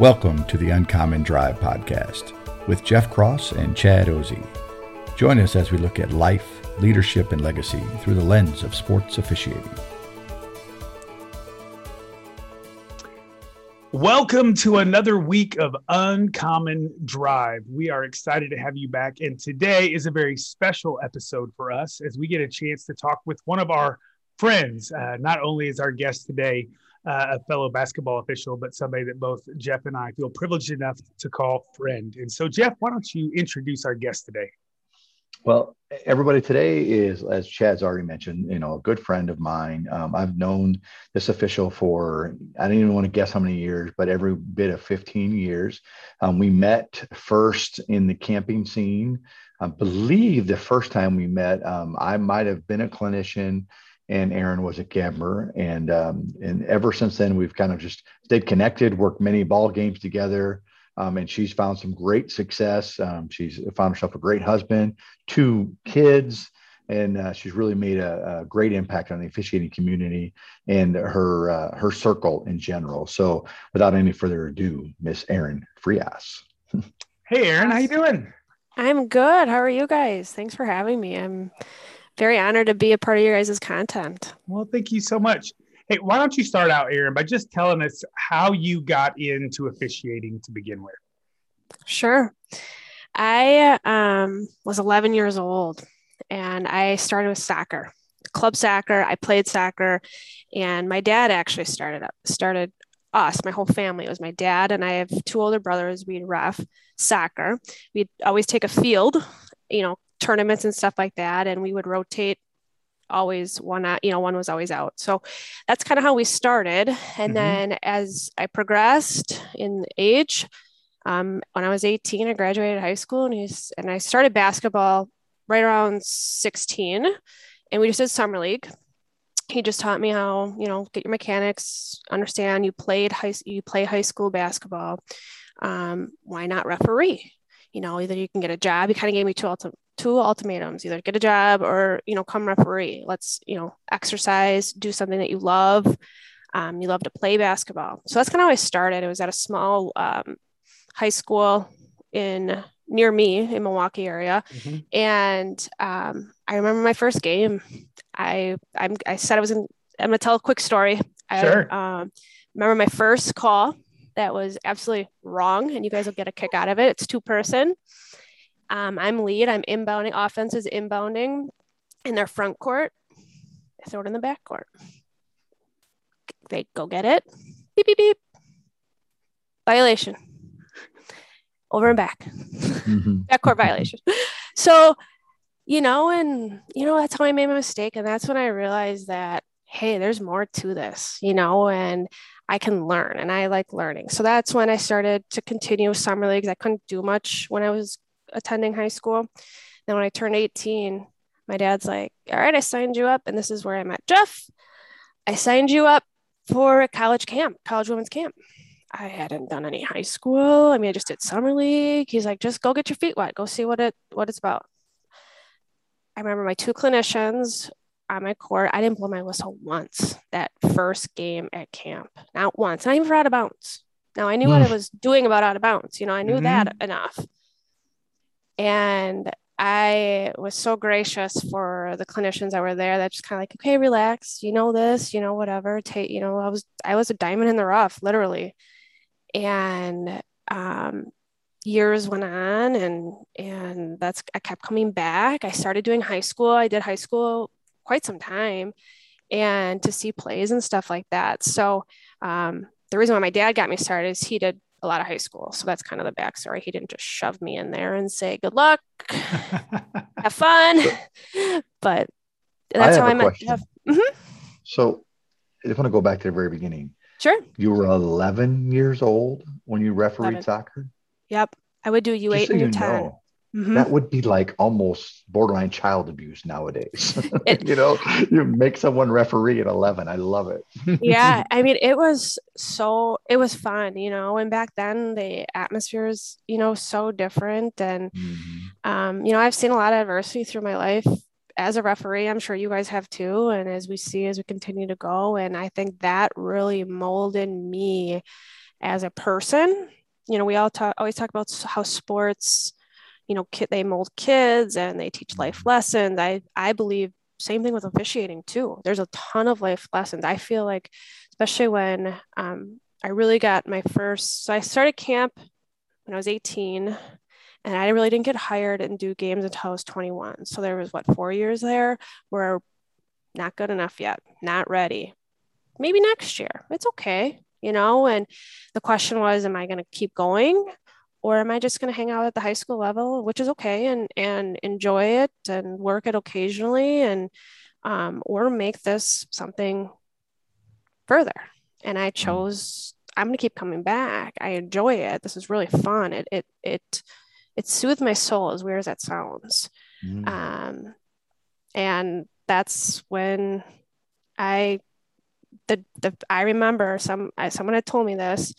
Welcome to the Uncommon Drive podcast with Jeff Cross and Chad Ozy. Join us as we look at life, leadership, and legacy through the lens of sports officiating. Welcome to another week of Uncommon Drive. We are excited to have you back. And today is a very special episode for us as we get a chance to talk with one of our friends. Uh, not only is our guest today uh, a fellow basketball official, but somebody that both Jeff and I feel privileged enough to call friend. And so, Jeff, why don't you introduce our guest today? Well, everybody today is, as Chad's already mentioned, you know, a good friend of mine. Um, I've known this official for, I don't even want to guess how many years, but every bit of 15 years. Um, we met first in the camping scene. I believe the first time we met, um, I might have been a clinician and Erin was a camper. And um, and ever since then, we've kind of just stayed connected, worked many ball games together. Um, and she's found some great success. Um, she's found herself a great husband, two kids, and uh, she's really made a, a, great impact on the officiating community and her uh, her circle in general. So, without any further ado, Miss Erin Frias. hey, Erin, how you doing? I'm good. How are you guys? Thanks for having me. I'm very honored to be a part of your guys' content. Well, thank you so much. Hey, why don't you start out, Erin, by just telling us how you got into officiating to begin with? Sure. I um, was 11 years old and I started with soccer, club soccer. I played soccer, and my dad actually started up, started us, my whole family. It was my dad and I have two older brothers. We'd ref soccer. We'd always take a field, you know, tournaments and stuff like that and we would rotate always one out you know one was always out. So that's kind of how we started. And mm-hmm. then as i progressed in age um, when i was 18 i graduated high school and, he's, and i started basketball right around 16 and we just did summer league. He just taught me how you know get your mechanics understand you played high you play high school basketball. Um, why not referee you know either you can get a job he kind of gave me two ulti- two ultimatums either get a job or you know come referee. Let's you know exercise do something that you love. Um, you love to play basketball. So that's kind of how i started. It was at a small um, high school in near me in milwaukee area. Mm-hmm. and um, i remember my first game. I I'm, i said i was in i'm to tell a quick story. Sure. i um, remember my first call that was absolutely wrong and you guys will get a kick out of it it's two person um, I'm lead. I'm inbounding. Offense is inbounding in their front court. I throw it in the back court. They go get it. Beep, beep, beep. Violation. Over and back. Mm-hmm. Backcourt violation. So, you know, and, you know, that's how I made my mistake. And that's when I realized that, hey, there's more to this, you know, and I can learn and I like learning. So that's when I started to continue summer leagues. I couldn't do much when I was attending high school. Then when I turned 18, my dad's like, All right, I signed you up. And this is where I met Jeff. I signed you up for a college camp, college women's camp. I hadn't done any high school. I mean, I just did summer league. He's like, just go get your feet wet. Go see what it what it's about. I remember my two clinicians on my court. I didn't blow my whistle once that first game at camp. Not once. Not even for out of bounds. Now I knew mm. what I was doing about out of bounds. You know, I knew mm-hmm. that enough. And I was so gracious for the clinicians that were there that just kind of like, okay, relax, you know this, you know, whatever. Take, you know, I was I was a diamond in the rough, literally. And um, years went on and and that's I kept coming back. I started doing high school. I did high school quite some time and to see plays and stuff like that. So um, the reason why my dad got me started is he did a lot of high school. So that's kind of the backstory. He didn't just shove me in there and say, good luck, have fun. But that's I how I met. Mm-hmm. So I just want to go back to the very beginning. Sure. You were 11 years old when you refereed 11. soccer? Yep. I would do U8 so and U10. Know, Mm-hmm. That would be like almost borderline child abuse nowadays. It, you know, you make someone referee at 11. I love it. yeah. I mean, it was so, it was fun, you know, and back then the atmosphere is, you know, so different. And, mm-hmm. um, you know, I've seen a lot of adversity through my life as a referee. I'm sure you guys have too. And as we see, as we continue to go, and I think that really molded me as a person. You know, we all talk, always talk about how sports, you know, kid, they mold kids and they teach life mm-hmm. lessons. I, I believe same thing with officiating too. There's a ton of life lessons. I feel like, especially when um, I really got my first, so I started camp when I was 18 and I really didn't get hired and do games until I was 21. So there was what, four years there where not good enough yet, not ready. Maybe next year. It's okay, you know? And the question was, am I going to keep going or am I just going to hang out at the high school level, which is okay, and and enjoy it and work it occasionally, and um, or make this something further? And I mm. chose I'm going to keep coming back. I enjoy it. This is really fun. It it it it soothed my soul, as weird as that sounds. Mm. Um, and that's when I the the I remember some someone had told me this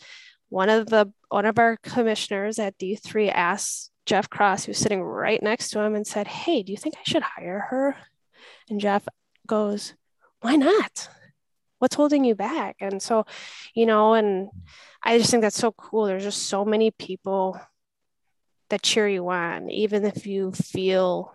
one of the one of our commissioners at D3 asked Jeff Cross, who's sitting right next to him, and said, Hey, do you think I should hire her? And Jeff goes, Why not? What's holding you back? And so, you know, and I just think that's so cool. There's just so many people that cheer you on, even if you feel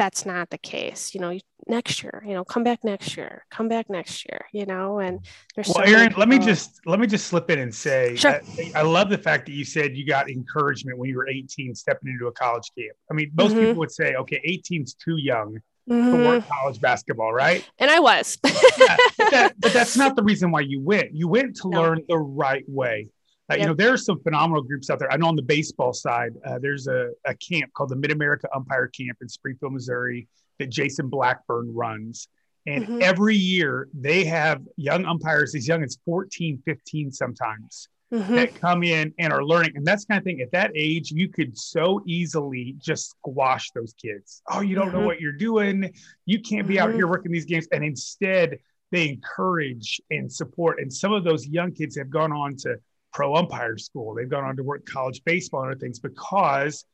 that's not the case. You know, next year, you know, come back next year, come back next year, you know, and there's well, so Erin, let me just let me just slip in and say, sure. I, I, love the fact that you said you got encouragement when you were 18 stepping into a college camp. I mean, most mm-hmm. people would say, okay, 18's too young mm-hmm. to work college basketball, right? And I was. yeah, but, that, but, that's not the reason why you went. You went to no. learn the right way. Uh, yep. You know, there are some phenomenal groups out there. I know on the baseball side, uh, there's a, a camp called the Mid America Umpire Camp in Springfield, Missouri, that Jason Blackburn runs. And mm-hmm. every year they have young umpires as young as 14, 15 sometimes mm-hmm. that come in and are learning. And that's kind of thing at that age, you could so easily just squash those kids. Oh, you don't mm-hmm. know what you're doing. You can't be out here mm-hmm. working these games. And instead, they encourage and support. And some of those young kids have gone on to pro umpire school. They've gone on to work college baseball and other things because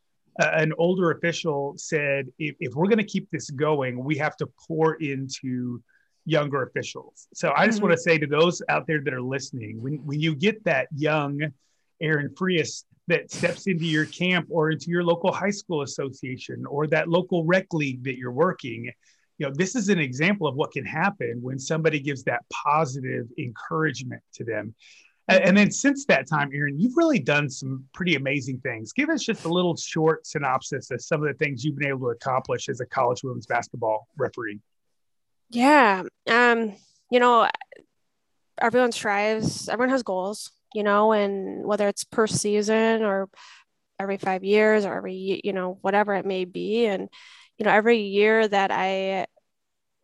uh, an older official said, if, if we're going to keep this going, we have to pour into younger officials. So I just mm-hmm. want to say to those out there that are listening, when, when you get that young Erin Frias that steps into your camp or into your local high school association or that local rec league that you're working, you know, this is an example of what can happen when somebody gives that positive encouragement to them. And then since that time, Erin, you've really done some pretty amazing things. Give us just a little short synopsis of some of the things you've been able to accomplish as a college women's basketball referee. Yeah. Um, you know, everyone strives, everyone has goals, you know, and whether it's per season or every five years or every, you know, whatever it may be. And, you know, every year that I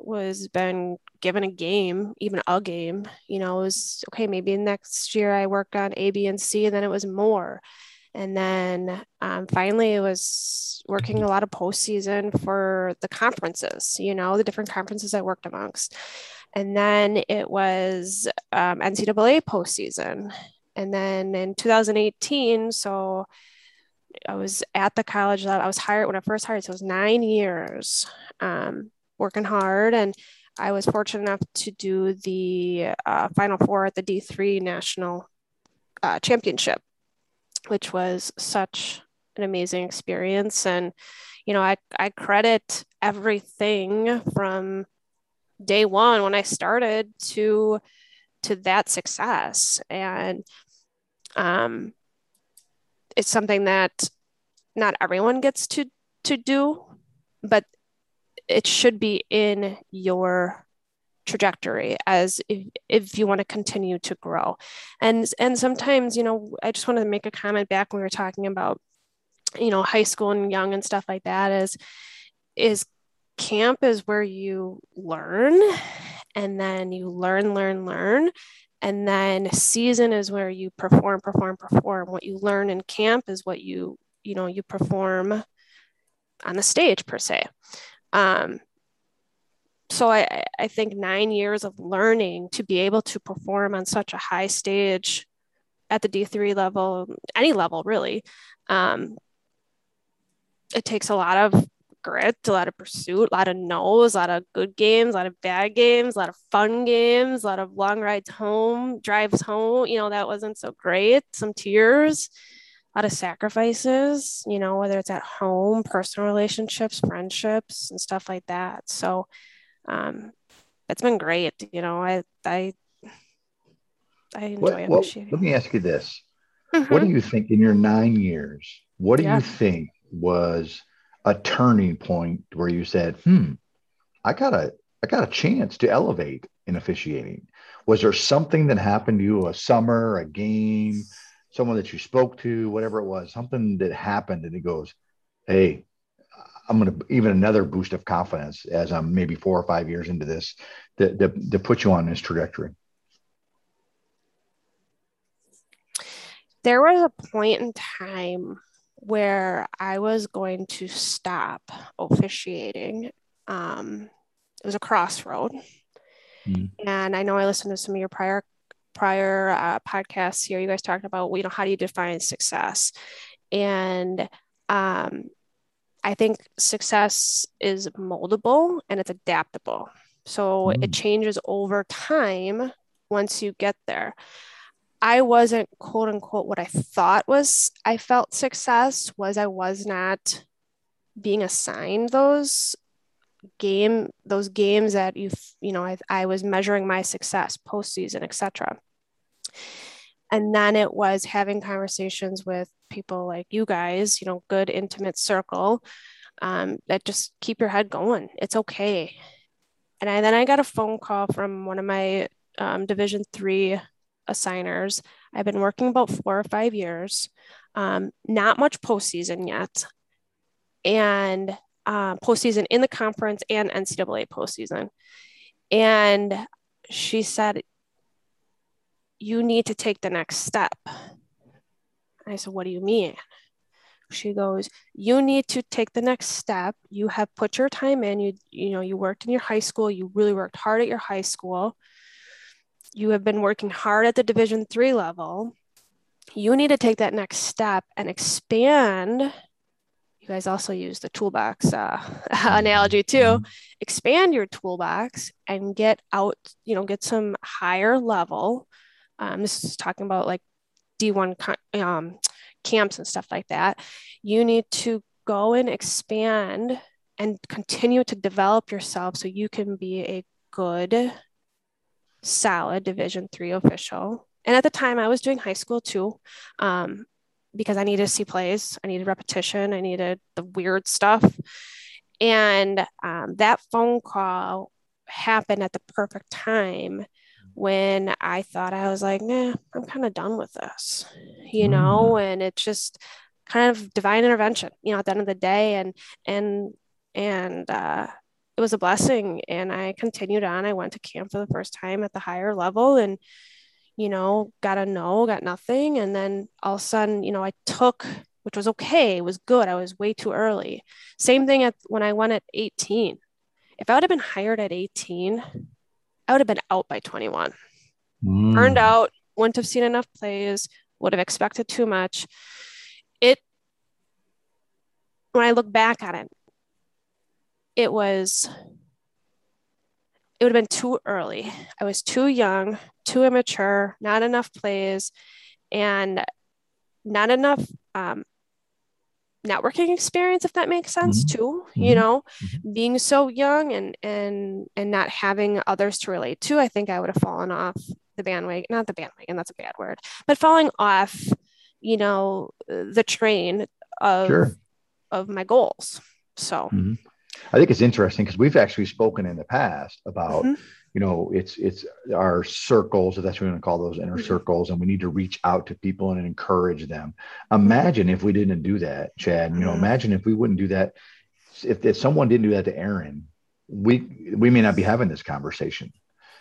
was been given a game, even a game, you know, it was okay, maybe next year I worked on A, B, and C, and then it was more. And then um, finally, it was working a lot of postseason for the conferences, you know, the different conferences I worked amongst. And then it was um, NCAA postseason. And then in 2018, so I was at the college that I was hired when I first hired. So it was nine years. Um, working hard. And I was fortunate enough to do the uh, Final Four at the D3 National uh, Championship, which was such an amazing experience. And, you know, I, I credit everything from day one when I started to to that success. And um, it's something that not everyone gets to to do, but it should be in your trajectory as if, if you want to continue to grow. And and sometimes you know i just wanted to make a comment back when we were talking about you know high school and young and stuff like that is is camp is where you learn and then you learn learn learn. And then season is where you perform perform perform. What you learn in camp is what you you know you perform on the stage per se um, so I, I think nine years of learning to be able to perform on such a high stage at the d3 level any level really um, it takes a lot of grit, a lot of pursuit, a lot of no's, a lot of good games, a lot of bad games, a lot of fun games, a lot of long rides home, drives home. You know, that wasn't so great. Some tears, a lot of sacrifices, you know, whether it's at home, personal relationships, friendships, and stuff like that. So um, it's been great. You know, I, I, I enjoy what, what, let me ask you this. Mm-hmm. What do you think in your nine years? What do yeah. you think was a turning point where you said, hmm, I got a I got a chance to elevate in officiating? Was there something that happened to you, a summer, a game, someone that you spoke to, whatever it was, something that happened and it goes, hey, I'm going to even another boost of confidence as I'm maybe four or five years into this that, that, that put you on this trajectory? There was a point in time where I was going to stop officiating. Um, it was a crossroad. Mm. And I know I listened to some of your prior prior uh, podcasts here. You guys talked about, you know, how do you define success? And um, I think success is moldable and it's adaptable. So mm. it changes over time once you get there. I wasn't quote unquote what I thought was I felt success was I was not being assigned those game those games that you you know I, I was measuring my success postseason etc and then it was having conversations with people like you guys you know good intimate circle um, that just keep your head going. It's okay. And I, then i got a phone call from one of my um, division three assigners. I've been working about four or five years, um, not much postseason yet, and uh, postseason in the conference and NCAA postseason. And she said, You need to take the next step. I said, What do you mean? She goes, You need to take the next step. You have put your time in. You, you know, you worked in your high school, you really worked hard at your high school you have been working hard at the division three level you need to take that next step and expand you guys also use the toolbox uh, analogy too. Mm-hmm. expand your toolbox and get out you know get some higher level um, this is talking about like d1 um, camps and stuff like that. You need to go and expand and continue to develop yourself so you can be a good solid division three official. And at the time i was doing high school too. Um, because i needed to see plays i needed repetition i needed the weird stuff. And um, that phone call happened at the perfect time when i thought i was like nah i'm kind of done with this you know? Mm. and it's just kind of divine intervention you know at the end of the day. And and and uh, it was a blessing. And i continued on. I went to camp for the first time at the higher level. And you know got a no got nothing. And then all of a sudden you know i took which was okay it was good. I was way too early. Same thing at when i went at 18 if i would have been hired at 18 i would have been out by 21 mm. burned out wouldn't have seen enough plays would have expected too much. It when i look back at it it was it would have been too early. I was too young, too immature, not enough plays, and not enough um, networking experience if that makes sense mm-hmm. too mm-hmm. you know mm-hmm. being so young and and and not having others to relate to i think i would have fallen off the bandwagon not the bandwagon that's a bad word but falling off you know the train of sure. of my goals so mm-hmm. I think it's interesting because we've actually spoken in the past about mm-hmm. you know it's it's our circles if that's what we're going to call those inner mm-hmm. circles and we need to reach out to people and encourage them. Imagine if we didn't do that chad. You know mm-hmm. imagine if we wouldn't do that. If, if someone didn't do that to Erin, we we may not be having this conversation.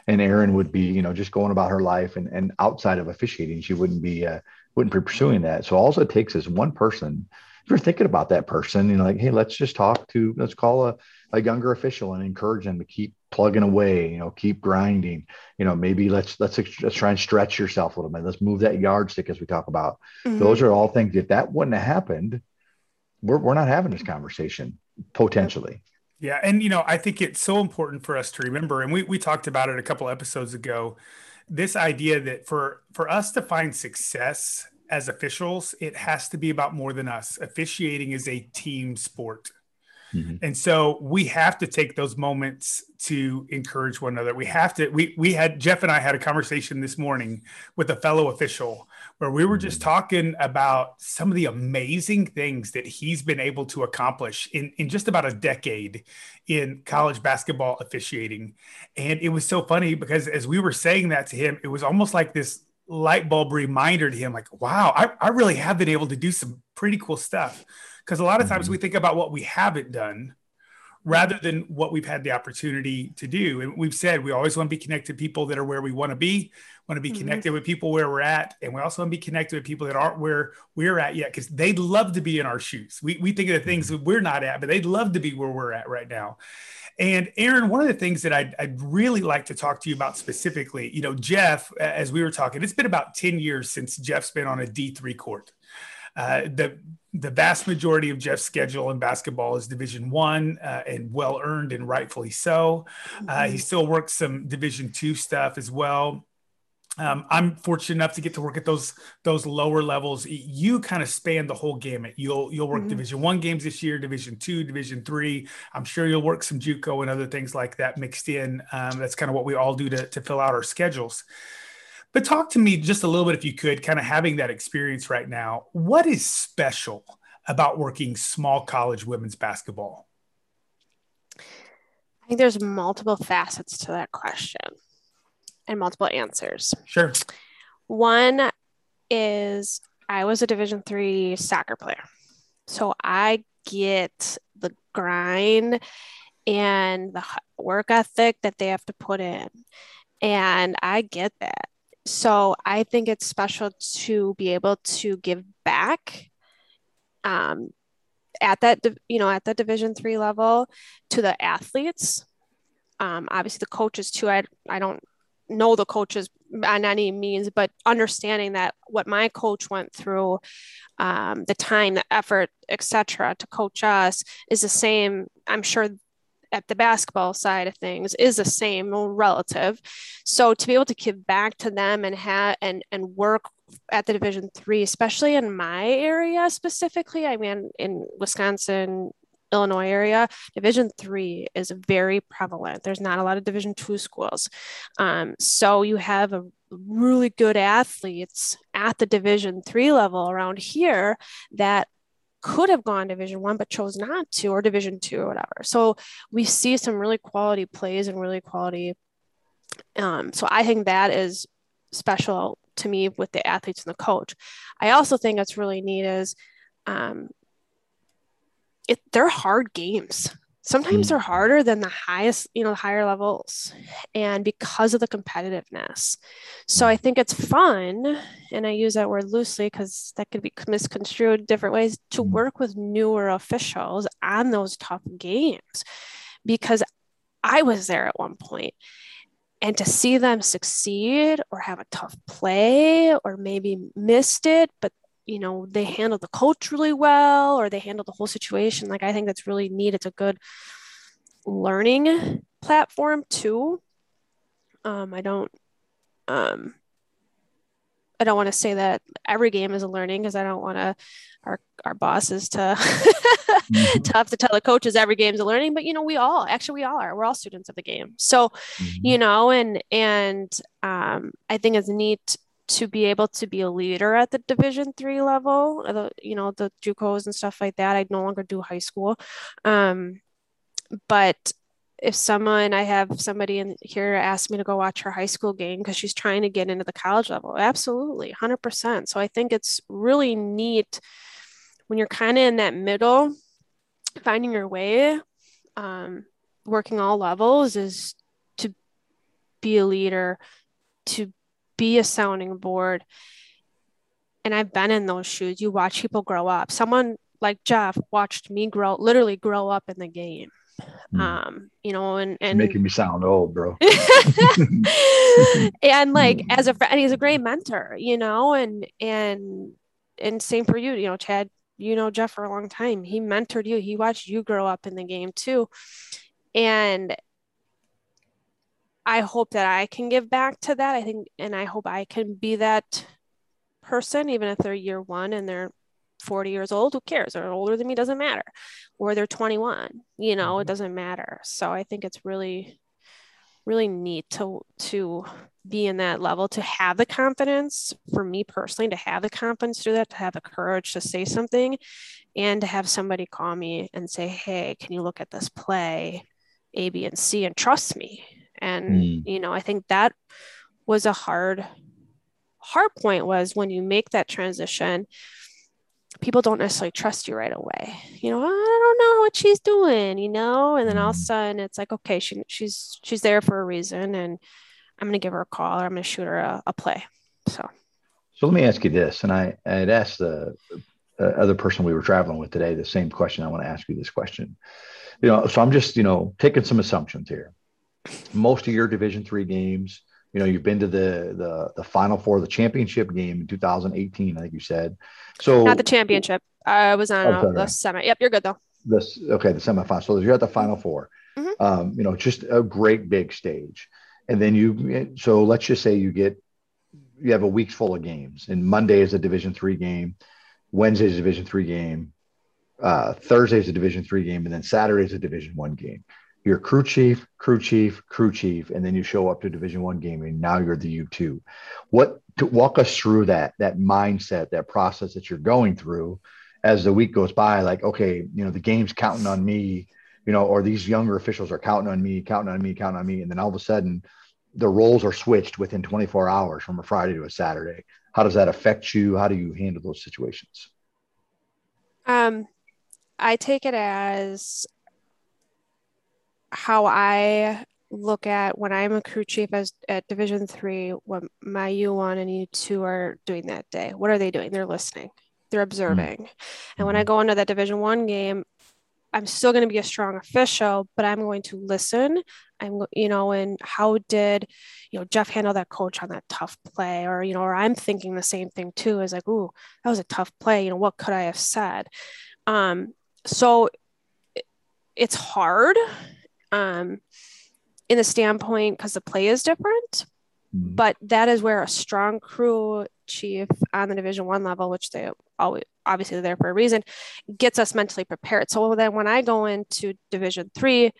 And Erin would be you know just going about her life and and outside of officiating she wouldn't be uh, wouldn't be pursuing that. So all it takes is one person you're thinking about that person and like hey let's just talk to let's call a, a younger official and encourage them to keep plugging away you know keep grinding. You know maybe let's let's let's try and stretch yourself a little bit. Let's move that yardstick as we talk about. Mm-hmm. those are all things if that wouldn't have happened we're, we're not having this conversation potentially. Yeah and you know i think it's so important for us to remember and we, we talked about it a couple episodes ago this idea that for for us to find success as officials it has to be about more than us officiating is a team sport Mm-hmm. And so we have to take those moments to encourage one another. We have to, we, we had, Jeff and I had a conversation this morning with a fellow official where we were just mm-hmm. talking about some of the amazing things that he's been able to accomplish in, in just about a decade in college basketball officiating. And it was so funny because as we were saying that to him, it was almost like this light bulb reminder to him like, wow, I, I really have been able to do some pretty cool stuff. Because a lot of times mm-hmm. we think about what we haven't done rather than what we've had the opportunity to do. And we've said we always want to be connected to people that are where we want to be, want to be mm-hmm. connected with people where we're at. And we also want to be connected with people that aren't where we're at yet because they'd love to be in our shoes. We, we think of the things that we're not at, but they'd love to be where we're at right now. And Erin, one of the things that I'd, I'd, really like to talk to you about specifically, you know, Jeff, as we were talking, it's been about 10 years since Jeff's been on a D3 court. Uh, the the vast majority of Jeff's schedule in basketball is Division One uh, and well earned and rightfully so. Uh, he mm-hmm. still works some Division Two stuff as well. Um, I'm fortunate enough to get to work at those those lower levels. You kind of span the whole gamut. You'll you'll work mm-hmm. Division One games this year, Division Two, Division Three. I'm sure you'll work some JUCO and other things like that mixed in. Um, that's kind of what we all do to to fill out our schedules. But talk to me just a little bit, if you could, kind of having that experience right now. What is special about working small college women's basketball? I think there's multiple facets to that question and multiple answers. Sure. One is I was a Division three soccer player, so I get the grind and the work ethic that they have to put in, and I get that so I think it's special to be able to give back um, at that you know at the Division three level to the athletes. Um, obviously, the coaches too. I I don't know the coaches on any means, but understanding that what my coach went through, um, the time, the effort, etc., to coach us is the same. I'm sure at the basketball side of things is the same relative. So to be able to give back to them and have and and work at the division three, especially in my area specifically, I mean in Wisconsin, Illinois area, Division three is very prevalent. There's not a lot of Division two schools, um, so you have a really good athletes at the Division three level around here that could have gone division one but chose not to or division two or whatever. So we see some really quality plays and really quality um, so i think that is special to me with the athletes and the coach. I also think it's really neat is um, it, they're hard games sometimes mm. they're harder than the highest you know the higher levels and because of the competitiveness so i think it's fun and i use that word loosely because that could be misconstrued different ways to mm. work with newer officials on those tough games because i was there at one point and to see them succeed or have a tough play or maybe missed it but you know they handle the coach really well or they handle the whole situation like i think that's really neat it's a good learning platform too um, i don't um, I don't want to say that every game is a learning because I don't want to our our bosses to mm-hmm. to have to tell the coaches every game's a learning, but you know we all actually we all are we're all students of the game. So mm-hmm. you know and and um, I think it's neat to be able to be a leader at the division three level the, you know the jucos and stuff like that. I no longer do high school. Um, but if someone I have somebody in here ask me to go watch her high school game because she's trying to get into the college level, absolutely, 100%. So I think it's really neat when you're kind of in that middle, finding your way, um, working all levels is to be a leader, to be a sounding board. And I've been in those shoes. You watch people grow up. Someone like Jeff watched me grow, literally grow up in the game Mm. Um, you know, and and making me sound old, bro. and like as a friend, he's a great mentor, you know, and and and same for you, you know, Chad. You know Jeff for a long time. He mentored you. He watched you grow up in the game too, and I hope that I can give back to that. I think, and I hope I can be that person, even if they're year one and they're 40 years old, who cares? They're older than me, doesn't matter. Or they're 21, you know, mm-hmm. it doesn't matter. So I think it's really, really neat to to be in that level, to have the confidence for me personally, to have the confidence to do that, to have the courage to say something, and to have somebody call me and say, Hey, can you look at this play? A, B, and C and trust me. And mm. you know, I think that was a hard hard point was when you make that transition people don't necessarily trust you right away. You know, I don't know what she's doing, you know, and then all of a mm-hmm. sudden it's like, okay, she, she's she's there for a reason, and I'm going to give her a call or I'm going to shoot her a, a, play. So, so let me ask you this, and I I had asked the uh, other person we were traveling with today the same question. I want to ask you this question. You know, so I'm just you know taking some assumptions here. Most of your Division three games you know you've been to the the the final four the championship game in 2018 i think you said. So not the championship. I was on oh, the semi yep you're good though. This okay the semifinal so you're at the final 4 mm-hmm. um, you know just a great big stage. And then you so let's just say you get you have a week full of games and monday is a division three game wednesday is a division three game uh, thursday is a division three game and then saturday is a division one game you're crew chief, crew chief, crew chief, and then you show up to Division One gaming. Now you're the U two. What to walk us through that that mindset, that process that you're going through as the week goes by? Like, okay, you know, the game's counting on me, you know, or these younger officials are counting on me, counting on me, counting on me, and then all of a sudden, the roles are switched within 24 hours from a Friday to a Saturday. How does that affect you? How do you handle those situations? Um, I take it as how I look at when I'm a crew chief as at Division three, what my U1 and U2 are doing that day. What are they doing? They're listening, they're observing. Mm-hmm. And when I mm-hmm. go into that Division one game, I'm still going to be a strong official, but I'm going to listen. I'm, you know, and how did, you know, Jeff handle that coach on that tough play? Or, you know, or I'm thinking the same thing too, is like, ooh, that was a tough play. You know, what could I have said? Um, so it's hard um, in the standpoint because the play is different. Mm-hmm. But that is where a strong crew chief on the Division One level, which they always obviously they're there for a reason, gets us mentally prepared. So then when I go into Division Three,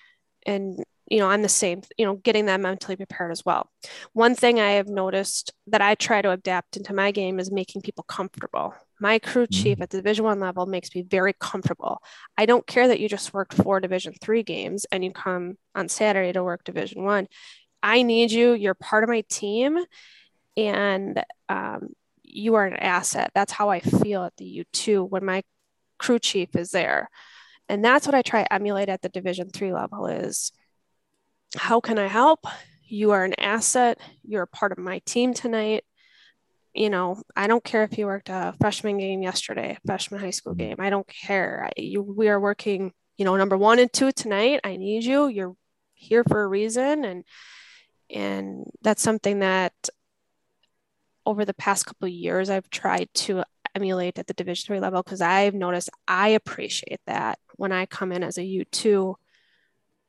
and you know I'm the same, you know, getting that mentally prepared as well. One thing I have noticed that I try to adapt into my game is making people comfortable my crew chief mm-hmm. at the division one level makes me very comfortable. I don't care that you just worked four division three games and you come on saturday to work division one. I need you. You're part of my team and um, you are an asset. That's how i feel at the u2 when my crew chief is there. And that's what i try to emulate at the division three level is how can i help? You are an asset. You're a part of my team tonight you know, I don't care if you worked a freshman game yesterday, freshman high school mm-hmm. game. I don't care. I, you, we are working, you know, number one and two tonight. I need you. You're here for a reason, and and that's something that over the past couple of years I've tried to emulate at the Division three level because I've noticed I appreciate that when I come in as a U two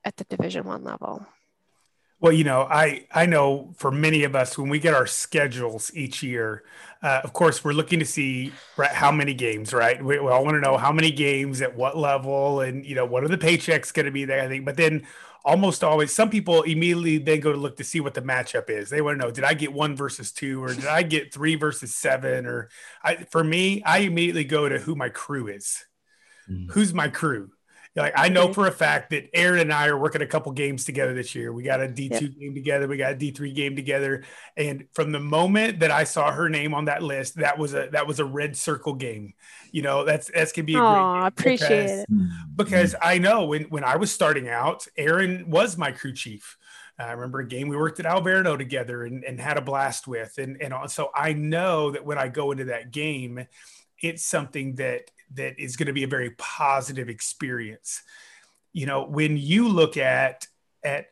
at the Division one level. Well, you know, I I know for many of us when we get our schedules each year, uh, of course, we're looking to see right, how many games, right? We, we all want to know how many games at what level, and you know, what are the paychecks going to be there? I think, but then almost always, some people immediately then go to look to see what the matchup is. They want to know, did I get one versus two, or did I get three versus seven? Or I, for me, I immediately go to who my crew is. Mm. Who's my crew? Like I know for a fact that Erin and I are working a couple games together this year. We got a D2 yep. game together, we got a D3 game together. And from the moment that I saw her name on that list, that was a that was a red circle game. You know, that's that's gonna be a great I appreciate because, it. Because I know when when I was starting out, Erin was my crew chief. I remember a game we worked at Alverno together and, and had a blast with. And, and so I know that when I go into that game, it's something that that is going to be a very positive experience. You know, when you look at at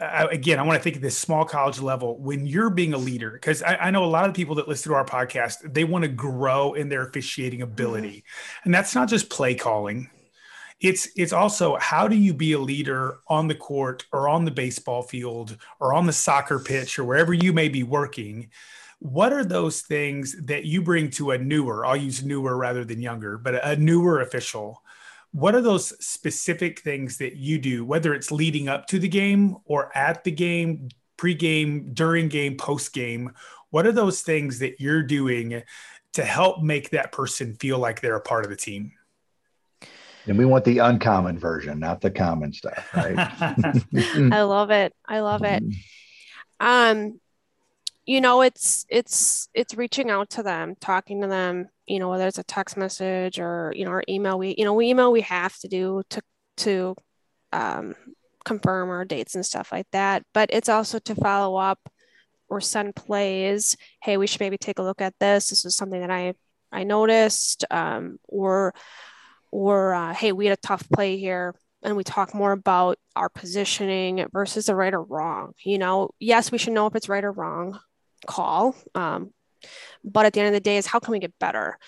uh, again, I want to think at this small college level when you're being a leader, because I, I, know a lot of people that listen to our podcast, they want to grow in their officiating ability. Mm-hmm. And that's not just play calling. It's it's also how do you be a leader on the court or on the baseball field or on the soccer pitch or wherever you may be working what are those things that you bring to a newer, I'll use newer rather than younger, but a newer official? What are those specific things that you do, whether it's leading up to the game or at the game, pre-game, during game, post-game? What are those things that you're doing to help make that person feel like they're a part of the team? And we want the uncommon version, not the common stuff, right? I love it. I love it. Mm-hmm. Um, you know it's it's it's reaching out to them talking to them you know whether it's a text message or you know or email. We you know we email we have to do to to um, confirm our dates and stuff like that. But it's also to follow up or send plays hey we should maybe take a look at this. This is something that i i noticed um, or or uh, hey we had a tough play here and we talk more about our positioning versus the right or wrong. You know yes we should know if it's right or wrong call. Um, but at the end of the day, is how can we get better?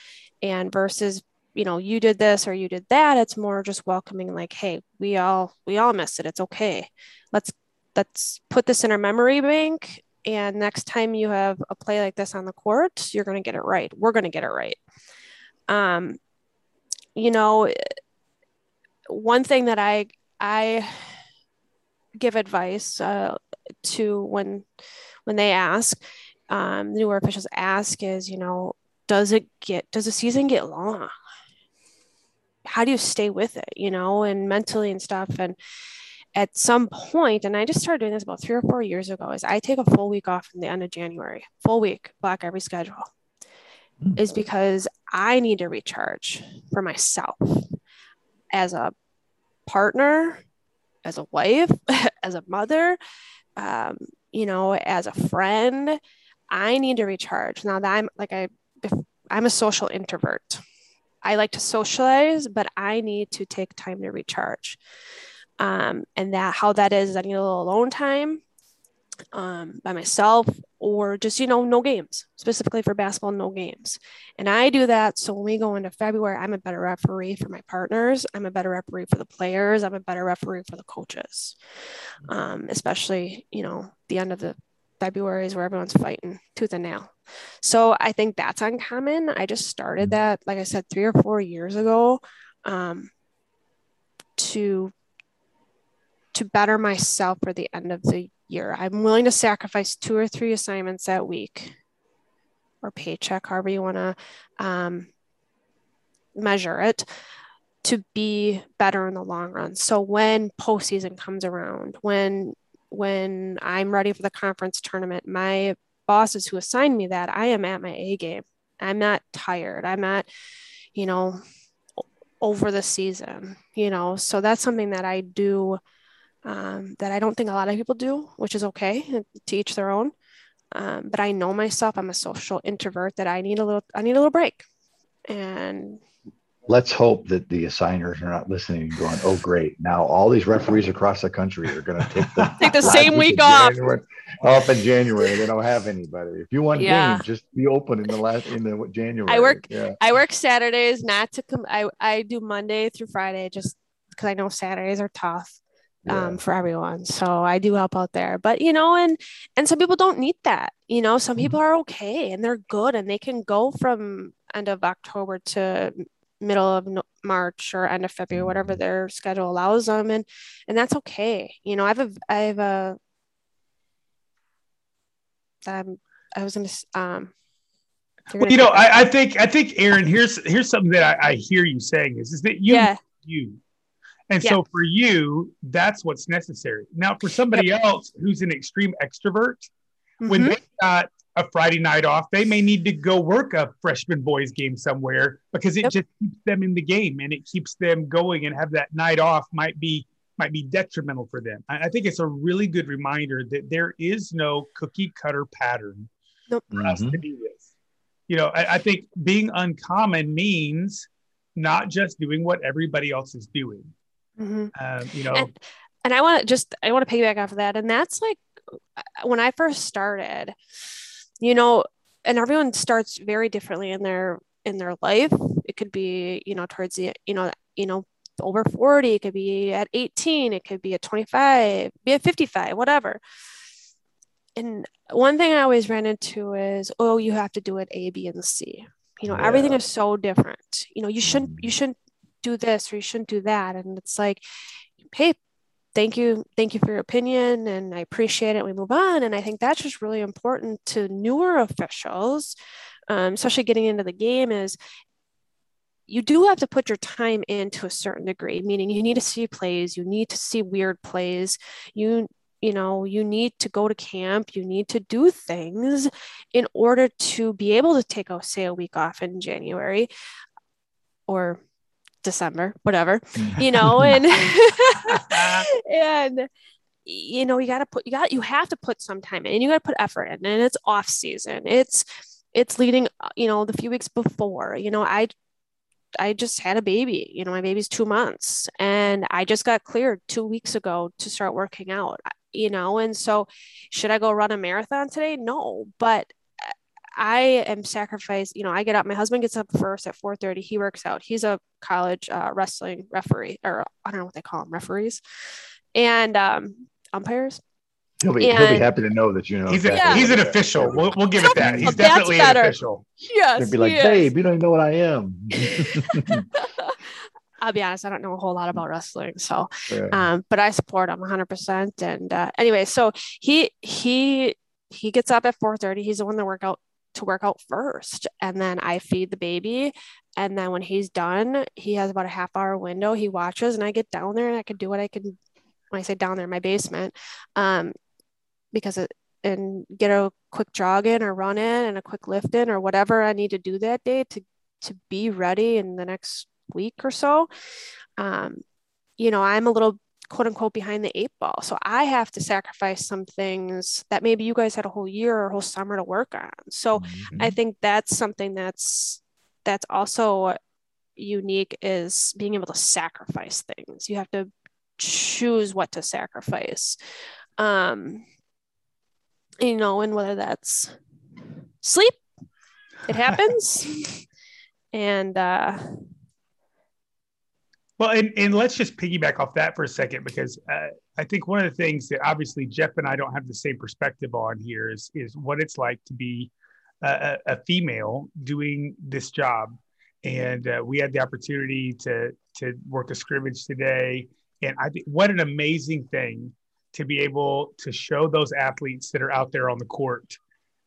And versus, you know, you did this or you did that, it's more just welcoming, like, hey, we all we all missed it. It's okay. Let's let's put this in our memory bank. And next time you have a play like this on the court, you're going to get it right. We're going to get it right. Um, you know, one thing that I I give advice uh, to when when they ask um, the newer officials ask is, you know, does it get, does the season get long? How do you stay with it, you know, and mentally and stuff? And at some point, and I just started doing this about three or four years ago, is I take a full week off in the end of January, full week, block every schedule, mm. is because I need to recharge for myself as a partner, as a wife, as a mother, um, you know, as a friend, I need to recharge. Now that I'm like I I'm a social introvert. I like to socialize, but I need to take time to recharge. Um, and that how that is, I need a little alone time um, by myself or just, you know, no games, specifically for basketball, no games. And I do that. So when we go into February, I'm a better referee for my partners. I'm a better referee for the players. I'm a better referee for the coaches, um, especially, you know, the end of the February is where everyone's fighting tooth and nail. So I think that's uncommon. I just started that, like I said, three or four years ago, um, to to better myself for the end of the year. I'm willing to sacrifice two or three assignments that week, or paycheck, however you want to um, measure it, to be better in the long run. So when postseason comes around, when when I'm ready for the conference tournament, my bosses who assigned me that, I am at my A game. I'm not tired. I'm not, you know, over the season, you know. So that's something that I do um, that I don't think a lot of people do, which is okay to each their own. Um, but I know myself, I'm a social introvert that I need a little, I need a little break. And let's hope that the assigners are not listening and going, "Oh, great! Now all these referees across the country are going to take the take the same week off January, off in January. They don't have anybody. If you want yeah. games, just be open in the last in the January. I work. Yeah. I work Saturdays, not to come. I I do Monday through Friday, just because I know Saturdays are tough. um, for everyone. So I do help out there. But you know, and and some people don't need that. You know, some people are okay and they're good and they can go from end of October to middle of no- March or end of February, whatever their schedule allows them, and and that's okay. You know, I have a I have a um, I was gonna um. Well, you know. I, I think I think Erin, here's here's something that I, I hear you saying is is that you yeah you. And Yeah. so for you, that's what's necessary. Now, for somebody else who's an extreme extrovert, when Mhm. they got a Friday night off, they may need to go work a freshman boys game somewhere because it Yep. just keeps them in the game and it keeps them going and have that night off might be might be detrimental for them. I, I think it's a really good reminder that there is no cookie cutter pattern Nope. for us Mhm. to do this. You know, I, I think being uncommon means not just doing what everybody else is doing. Mhm. Um, you know, and, and I want to just I want to piggyback off of that, and that's like uh, when I first started, you know, and everyone starts very differently in their in their life. It could be you know towards the you know you know over 40 it could be at 18 it could be at 25 be at 55 whatever. And one thing i always ran into is oh you have to do it a b and c. You know everything is so different. You know you shouldn't you mm. shouldn't do this or you shouldn't do that. And it's like hey thank you thank you for your opinion and i appreciate it we move on. And i think that's just really important to newer officials um, especially getting into the game is you do have to put your time in to a certain degree meaning you need to see plays you need to see weird plays you you know you need to go to camp you need to do things in order to be able to take a say a week off in january or december whatever you know and and you know you got to put you got you have to put some time in and you got to put effort in and it's off season. It's it's leading uh, you know the few weeks before you know i i just had a baby you know my baby's two months and i just got cleared two weeks ago to start working out you know and so should i go run a marathon today? No but I am sacrificed. You know, I get up. My husband gets up first at 4:30. He works out. He's a college uh, wrestling referee, or I don't know what they call them, referees, and um, umpires. He'll be, he'll be happy to know that you know. he's, a, exactly he's an official. We'll, we'll give it that. He's That's definitely an official. Yes, He'll be like, he babe, you don't even know what I am. I'll be honest. I don't know a whole lot about wrestling, so Yeah. um, but I support him 100%. And uh, anyway, so he he he gets up at 4:30. He's the one that work out to work out first, and then I feed the baby. And then when he's done, he has about a half hour window. He watches, and I get down there and I can do what I can. When I say down there, in my basement, um, because it and get a quick jog in or run in and a quick lift in or whatever I need to do that day to to be ready in the next week or so. Um, you know, I'm a little quote unquote behind the eight ball. So I have to sacrifice some things that maybe you guys had a whole year or a whole summer to work on. So Mhm. I think that's something that's that's also unique is being able to sacrifice things. You have to choose what to sacrifice. Um you know, and whether that's sleep, it happens. and uh Well, and, and let's just piggyback off that for a second because uh, I think one of the things that obviously Jeff and I don't have the same perspective on here is is what it's like to be a, a female doing this job. And uh, we had the opportunity to to work a scrimmage today, and I think what an amazing thing to be able to show those athletes that are out there on the court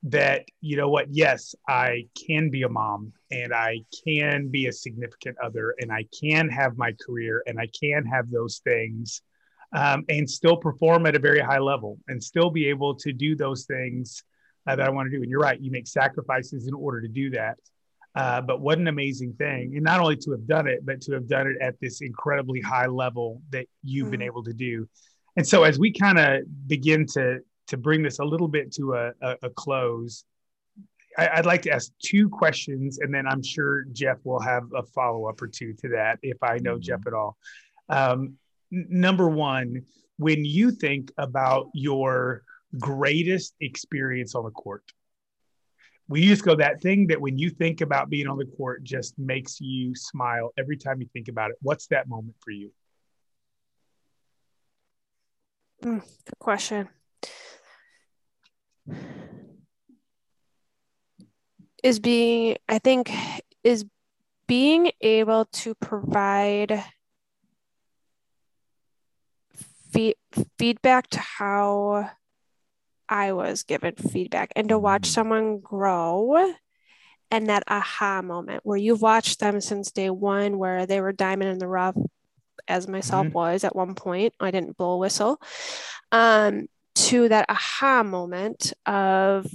that you know what? Yes i can be a mom and i can be a significant other and i can have my career and i can have those things um, and still perform at a very high level and still be able to do those things uh, that i want to do. And you're right you make sacrifices in order to do that uh, but what an amazing thing. And not only to have done it but to have done it at this incredibly high level that you've been Mhm. able to do. And so as we kind of begin to to bring this a little bit to a, a, a close, I, would like to ask two questions, and then I'm sure Jeff will have a follow up or two to that if I know Mhm. Jeff at all. Um, n- number one, when you think about your greatest experience on the court, we just go that thing that when you think about being on the court just makes you smile every time you think about it. What's that moment for you? Mm, good question. Is being, I think, is being able to provide feed, feedback to how I was given feedback and to watch mm. someone grow and that aha moment where you've watched them since day one, where they were diamond in the rough, as myself mm-hmm. was at one point. I didn't blow a whistle. Um, to that aha moment of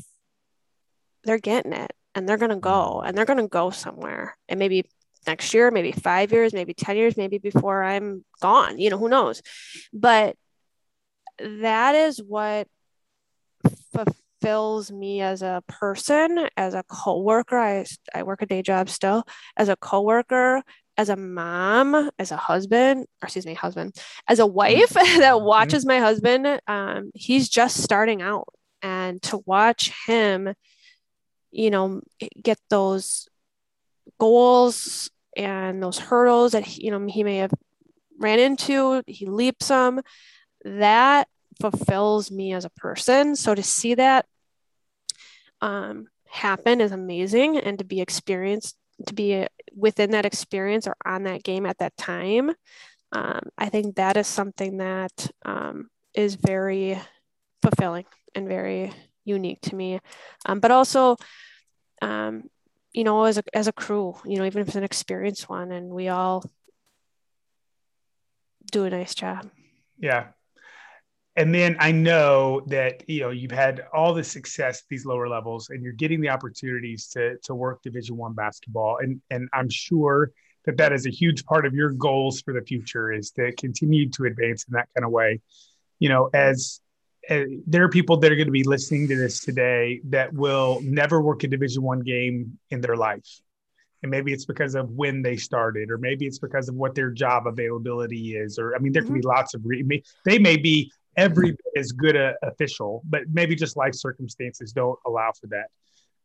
they're getting it and they're going to go mm. and they're going to go somewhere. And maybe next year, maybe five years, maybe 10 years, maybe before I'm gone, you know, who knows? But that is what fulfills me as a person, as a co-worker. I, I work a day job still, as a co-worker, as a mom, as a husband, or excuse me, husband, as a wife mm-hmm. that mm-hmm. watches my husband. Um, he's just starting out, and to watch him, you know, get those goals and those hurdles that he, you know he may have ran into, he leaps them. That fulfills me as a person. So to see that um, happen is amazing, and to be experienced, to be within that experience or on that game at that time, um, I think that is something that um, is very fulfilling and very unique to me. Um, but also, um, you know, as a as a crew, you know, even if it's an experienced one, and we all do a nice job. Yeah, and then I know that you know you've had all the success at these lower levels, and you're getting the opportunities to to work Division One basketball, and and I'm sure that that is a huge part of your goals for the future is to continue to advance in that kind of way. You know, as, as there are people that are going to be listening to this today that will never work a Division One game in their life, and maybe it's because of when they started or maybe it's because of what their job availability is or i mean there can be mm-hmm. lots of re- they may be every bit as good a official, but maybe just life circumstances don't allow for that.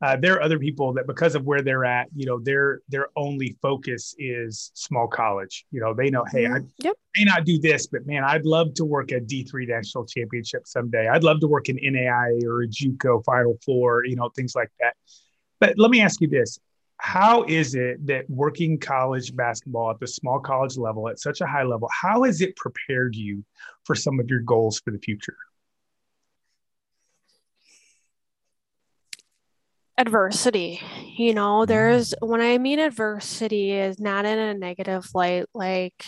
Uh, there are other people that because of where they're at, you know, their their only focus is small college. You know, they know, hey, I yep. may not do this, but man, I'd love to work at D three national championship someday. I'd love to work in NAIA or a JUCO Final Four, you know, things like that. But let me ask you this: how is it that working college basketball at the small college level at such a high level how has it prepared you for some of your goals for the future? Adversity you know there's mm-hmm. when i mean adversity is not in a negative light like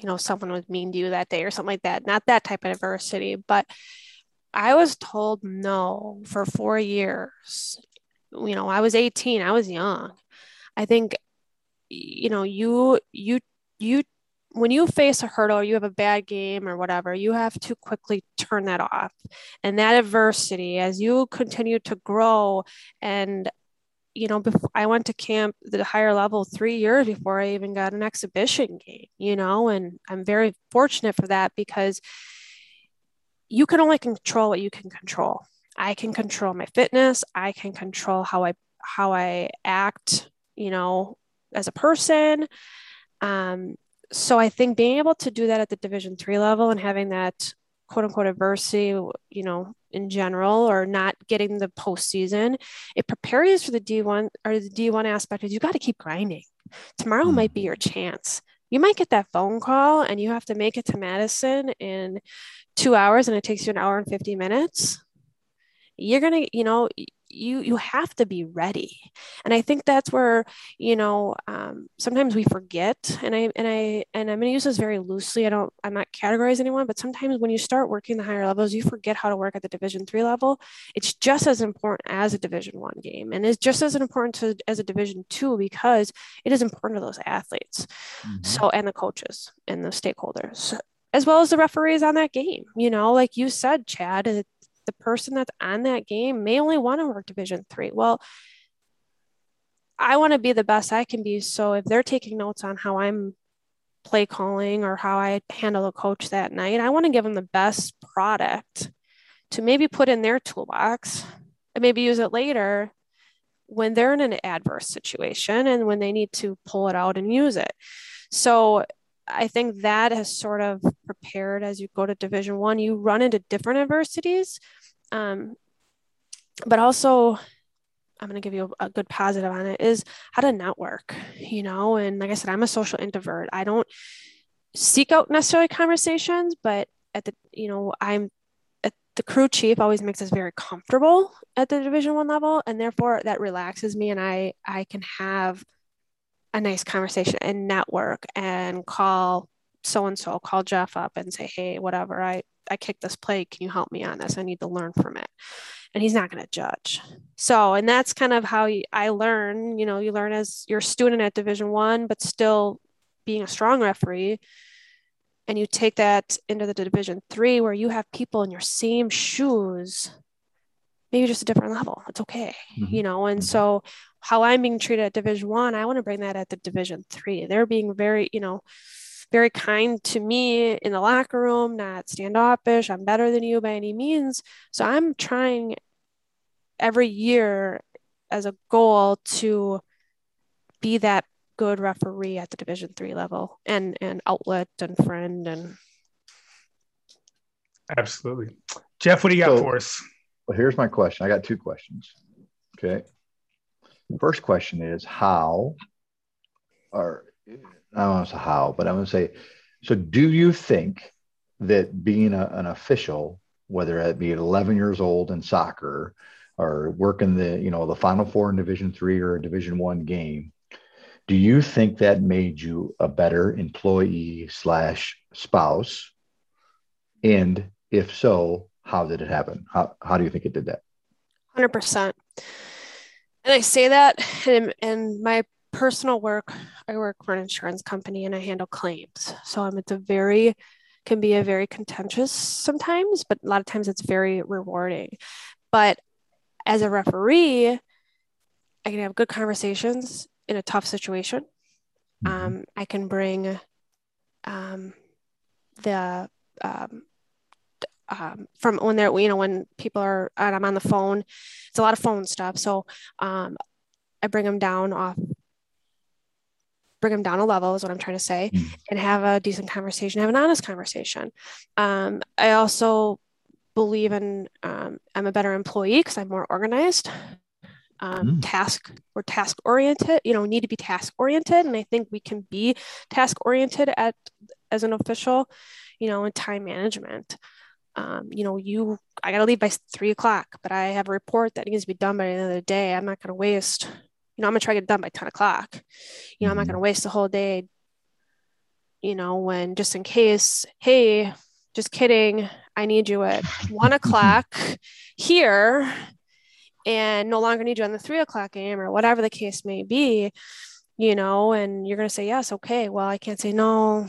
you know someone was mean to you that day or something like that not that type of adversity but i was told no for four years you know, I was 18, I was young. I think, you know, you, you, you, when you face a hurdle, you have a bad game or whatever, you have to quickly turn that off. And that adversity, as you continue to grow and you know, before I went to camp the higher level three years before I even got an exhibition game, you know, and I'm very fortunate for that because you can only control what you can control. I can control my fitness. I can control how I how I act, you know, as a person. Um, so I think being able to do that at the Division three level and having that quote unquote adversity, you know, in general, or not getting the postseason, it prepares you for the D1 or the D1 aspect is you got to keep grinding. Tomorrow might be your chance. You might get that phone call and you have to make it to Madison in two hours and it takes you an hour and 50 minutes you're going to you know you you have to be ready. And i think that's where you know um, sometimes we forget and i and i and i'm going to use this very loosely i don't i'm not categorize anyone but sometimes when you start working the higher levels you forget how to work at the division three level. It's just as important as a division one game and it's just as important to, as a division two because it is important to those athletes. Mm-hmm. so and the coaches and the stakeholders as well as the referees on that game you know like you said chad the person that's on that game may only want to work division three. Well i want to be the best i can be. So if they're taking notes on how i'm play calling or how i handle a coach that night i want to give them the best product to maybe put in their toolbox and maybe use it later when they're in an adverse situation and when they need to pull it out and use it. So I think that has sort of prepared as you go to Division One. You run into different adversities, um, but also I'm going to give you a, good positive on it is how to network, you know. And like I said, I'm a social introvert. I don't seek out necessarily conversations, but at the you know I'm at the crew chief always makes us very comfortable at the Division One level, and therefore that relaxes me, and I I can have a nice conversation and network and call so and so, call Jeff up and say, hey, whatever, I, I kicked this play. Can you help me on this? I need to learn from it. And he's not going to judge. So, and that's kind of how I learn. You know, you learn as you're a student at Division One, but still being a strong referee. And you take that into the Division Three, where you have people in your same shoes maybe just a different level. It's okay, mm-hmm. you know. And mm-hmm. so, how I'm being treated at Division One, I, I want to bring that at the Division Three. They're being very, you know, very kind to me in the locker room, not standoffish. I'm better than you by any means. So I'm trying every year as a goal to be that good referee at the Division Three level and and outlet and friend and. Absolutely, Jeff. What do you got so, for us? Well, here's my question. I got two questions. Okay. First question is how, or I don't want to say how, but I'm going to say, so do you think that being a, an official, whether it be at 11 years old in soccer or working the, you know, the final four in division three or a division one game, do you think that made you a better employee slash spouse? And if so, how did it happen? How, how do you think it did that? 100%. And I say that in, in my personal work, I work for an insurance company and I handle claims. So it's a very, can be a very contentious sometimes, but a lot of times it's very rewarding. But as a referee, I can have good conversations in a tough situation. Mm-hmm. Um, I can bring um, the um, um, from when they're you know when people are and I'm on the phone, it's a lot of phone stuff. So um, I bring them down off, bring them down a level is what I'm trying to say, mm. and have a decent conversation, have an honest conversation. Um, I also believe in um, I'm a better employee because I'm more organized. Um, mm. task or task oriented you know need to be task oriented and i think we can be task oriented at as an official you know in time management um, you know, you, I got to leave by three o'clock, but I have a report that needs to be done by the end of the day. I'm not going to waste, you know, I'm going to try to get it done by 10 o'clock. You know, mm-hmm. I'm not going to mm-hmm. waste the whole day, you know, when just in case, hey, just kidding, I need you at one o'clock here and no longer need you on the three o'clock game or whatever the case may be, you know, and you're going to say, yes, okay, well, I can't say no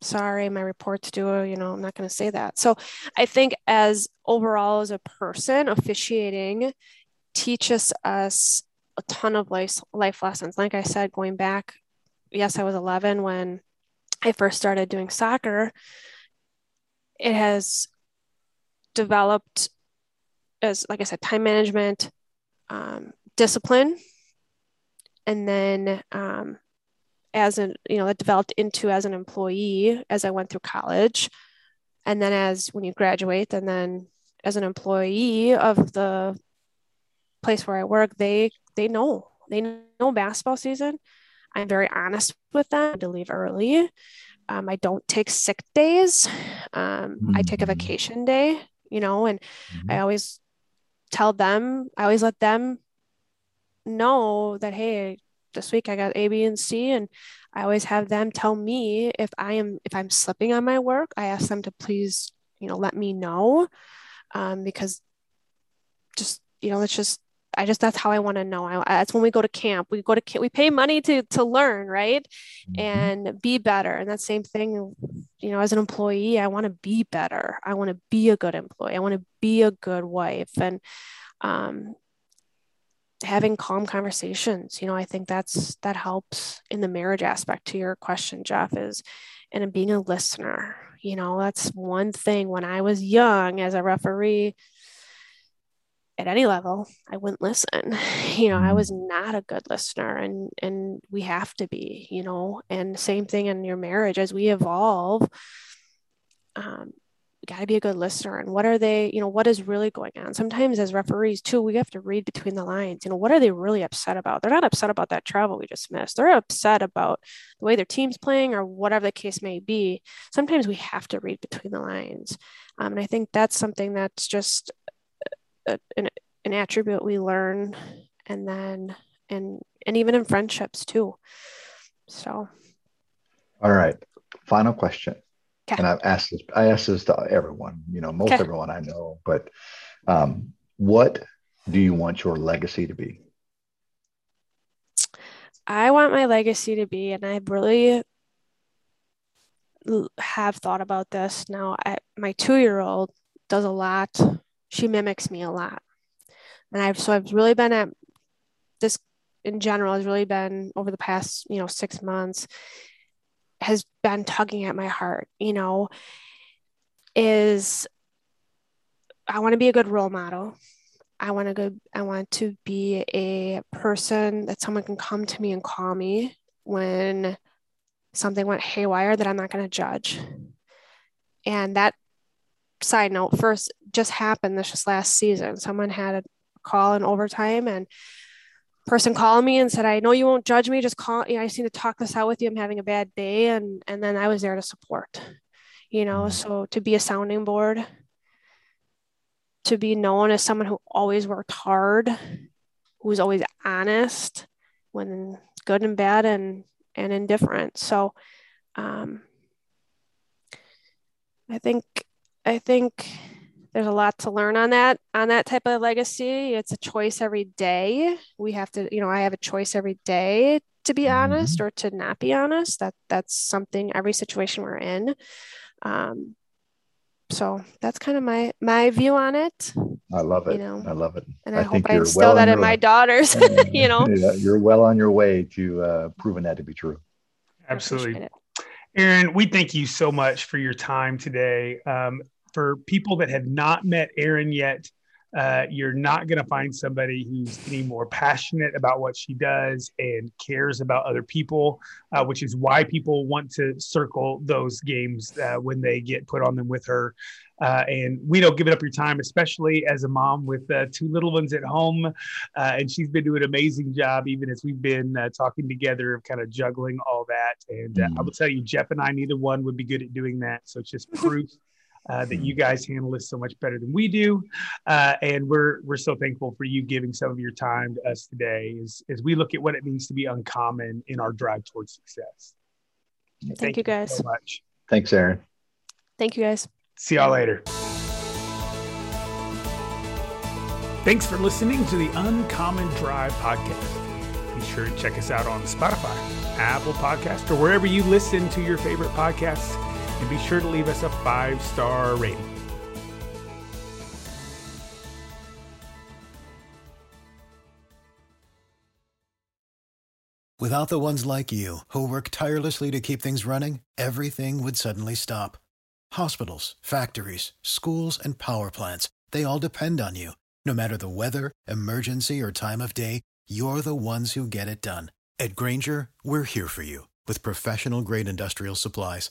sorry my report's due you know i'm not going to say that. So i think as overall as a person officiating teaches us a ton of life, life lessons. Like i said going back yes i was 11 when i first started doing soccer. It has developed as like i said time management um, discipline and then um, as an you know that developed into as an employee as i went through college and then as when you graduate and then as an employee of the place where i work they they know they know basketball season i'm very honest with them to leave early um, i don't take sick days um, mm-hmm. i take a mm-hmm. vacation day you know and mm-hmm. i always tell them i always let them know that hey this week I got A, B, and C, and I always have them tell me if I am if I'm slipping on my work. I ask them to please, you know, let me know, um, because just you know, it's just I just that's how I want to know. I, that's when we go to camp. We go to camp. We pay money to to learn, right, mm-hmm. and be better. And that same thing, you know, as an employee, I want to be better. I want to be a good employee. I want to be a good wife, and um, having calm conversations you know i think that's that helps in the marriage aspect to your question jeff is and being a listener you know that's one thing when i was young as a referee at any level, I wouldn't listen. You know, I Mm-hmm. was not a good listener and and we have to be, you know, and same thing in your marriage as we evolve. Um, got to be a good listener and what are they you know what is really going on? Sometimes as referees too we have to read between the lines you know what are they really upset about? They're not upset about that travel we just missed. They're upset about the way their team's playing or whatever the case may be. Sometimes we have to read between the lines um, and i think that's something that's just a, an, an attribute we learn and then and and even in friendships too. So. All right. Final question. Okay. And I've asked this, I asked this to everyone, you know, most Okay. everyone I know, but um, what do you want your legacy to be? I want my legacy to be, and I really have thought about this now. I, my two-year-old does a lot. She mimics me a lot, and I've so I've really been at this in general has really been over the past you know six months has been tugging at my heart. You know, is I want to be a good role model. I want to go, I want to be a person that someone can come to me and call me when something went haywire that I'm not going to judge. And that side note first just happened this just last season. Someone had a call in overtime and person called me and said, I know you won't judge me. Just call, you know, I just need to talk this out with you. I'm having a bad day. And, and then I was there to support, you know, Mhm. so to be a sounding board, to be known as someone who always worked hard, who was always honest when good and bad and and indifferent. So um, I think I think there's a lot to learn on that on that type of legacy. It's a choice every day. We have to, you know, I have a choice every day to be honest or to not be honest. That that's something every situation we're in. Um, so that's kind of my my view on it I love it. You know, I love it. and i, hope think i instill well that in my way. daughters you know Yeah, you're well on your way to uh, proving that to be true. Absolutely. appreciate. Erin, we thank you so much for your time today. Um, for people that have not met Erin yet, uh, you're not going to find somebody who's any more passionate about what she does and cares about other people, uh, which is why people want to circle those games uh, when they get put on them with her. Uh, and we don't give it up your time, especially as a mom with uh, two little ones at home. Uh, and she's been doing an amazing job, even as we've been uh, talking together of kind of juggling all that. And uh, I Mm. will tell you, Jeff and I, neither one would be good at doing that. So it's just proof. Uh, that you guys handle this so much better than we do, uh, and we're we're so thankful for you giving some of your time to us today, as as we look at what it means to be uncommon in our drive towards success. Thank you, guys. so much. Thanks, Erin. thank you guys See y'all later. Thanks for listening to the Uncommon Drive podcast. Be sure to check us out on Spotify, Apple Podcast, or wherever you listen to your favorite podcasts. And be sure to leave us a five star rating. Without the ones like you, who work tirelessly to keep things running, everything would suddenly stop. Hospitals, factories, schools, and power plants, they all depend on you. No matter the weather, emergency, or time of day, you're the ones who get it done. At Grainger, we're here for you with professional grade industrial supplies.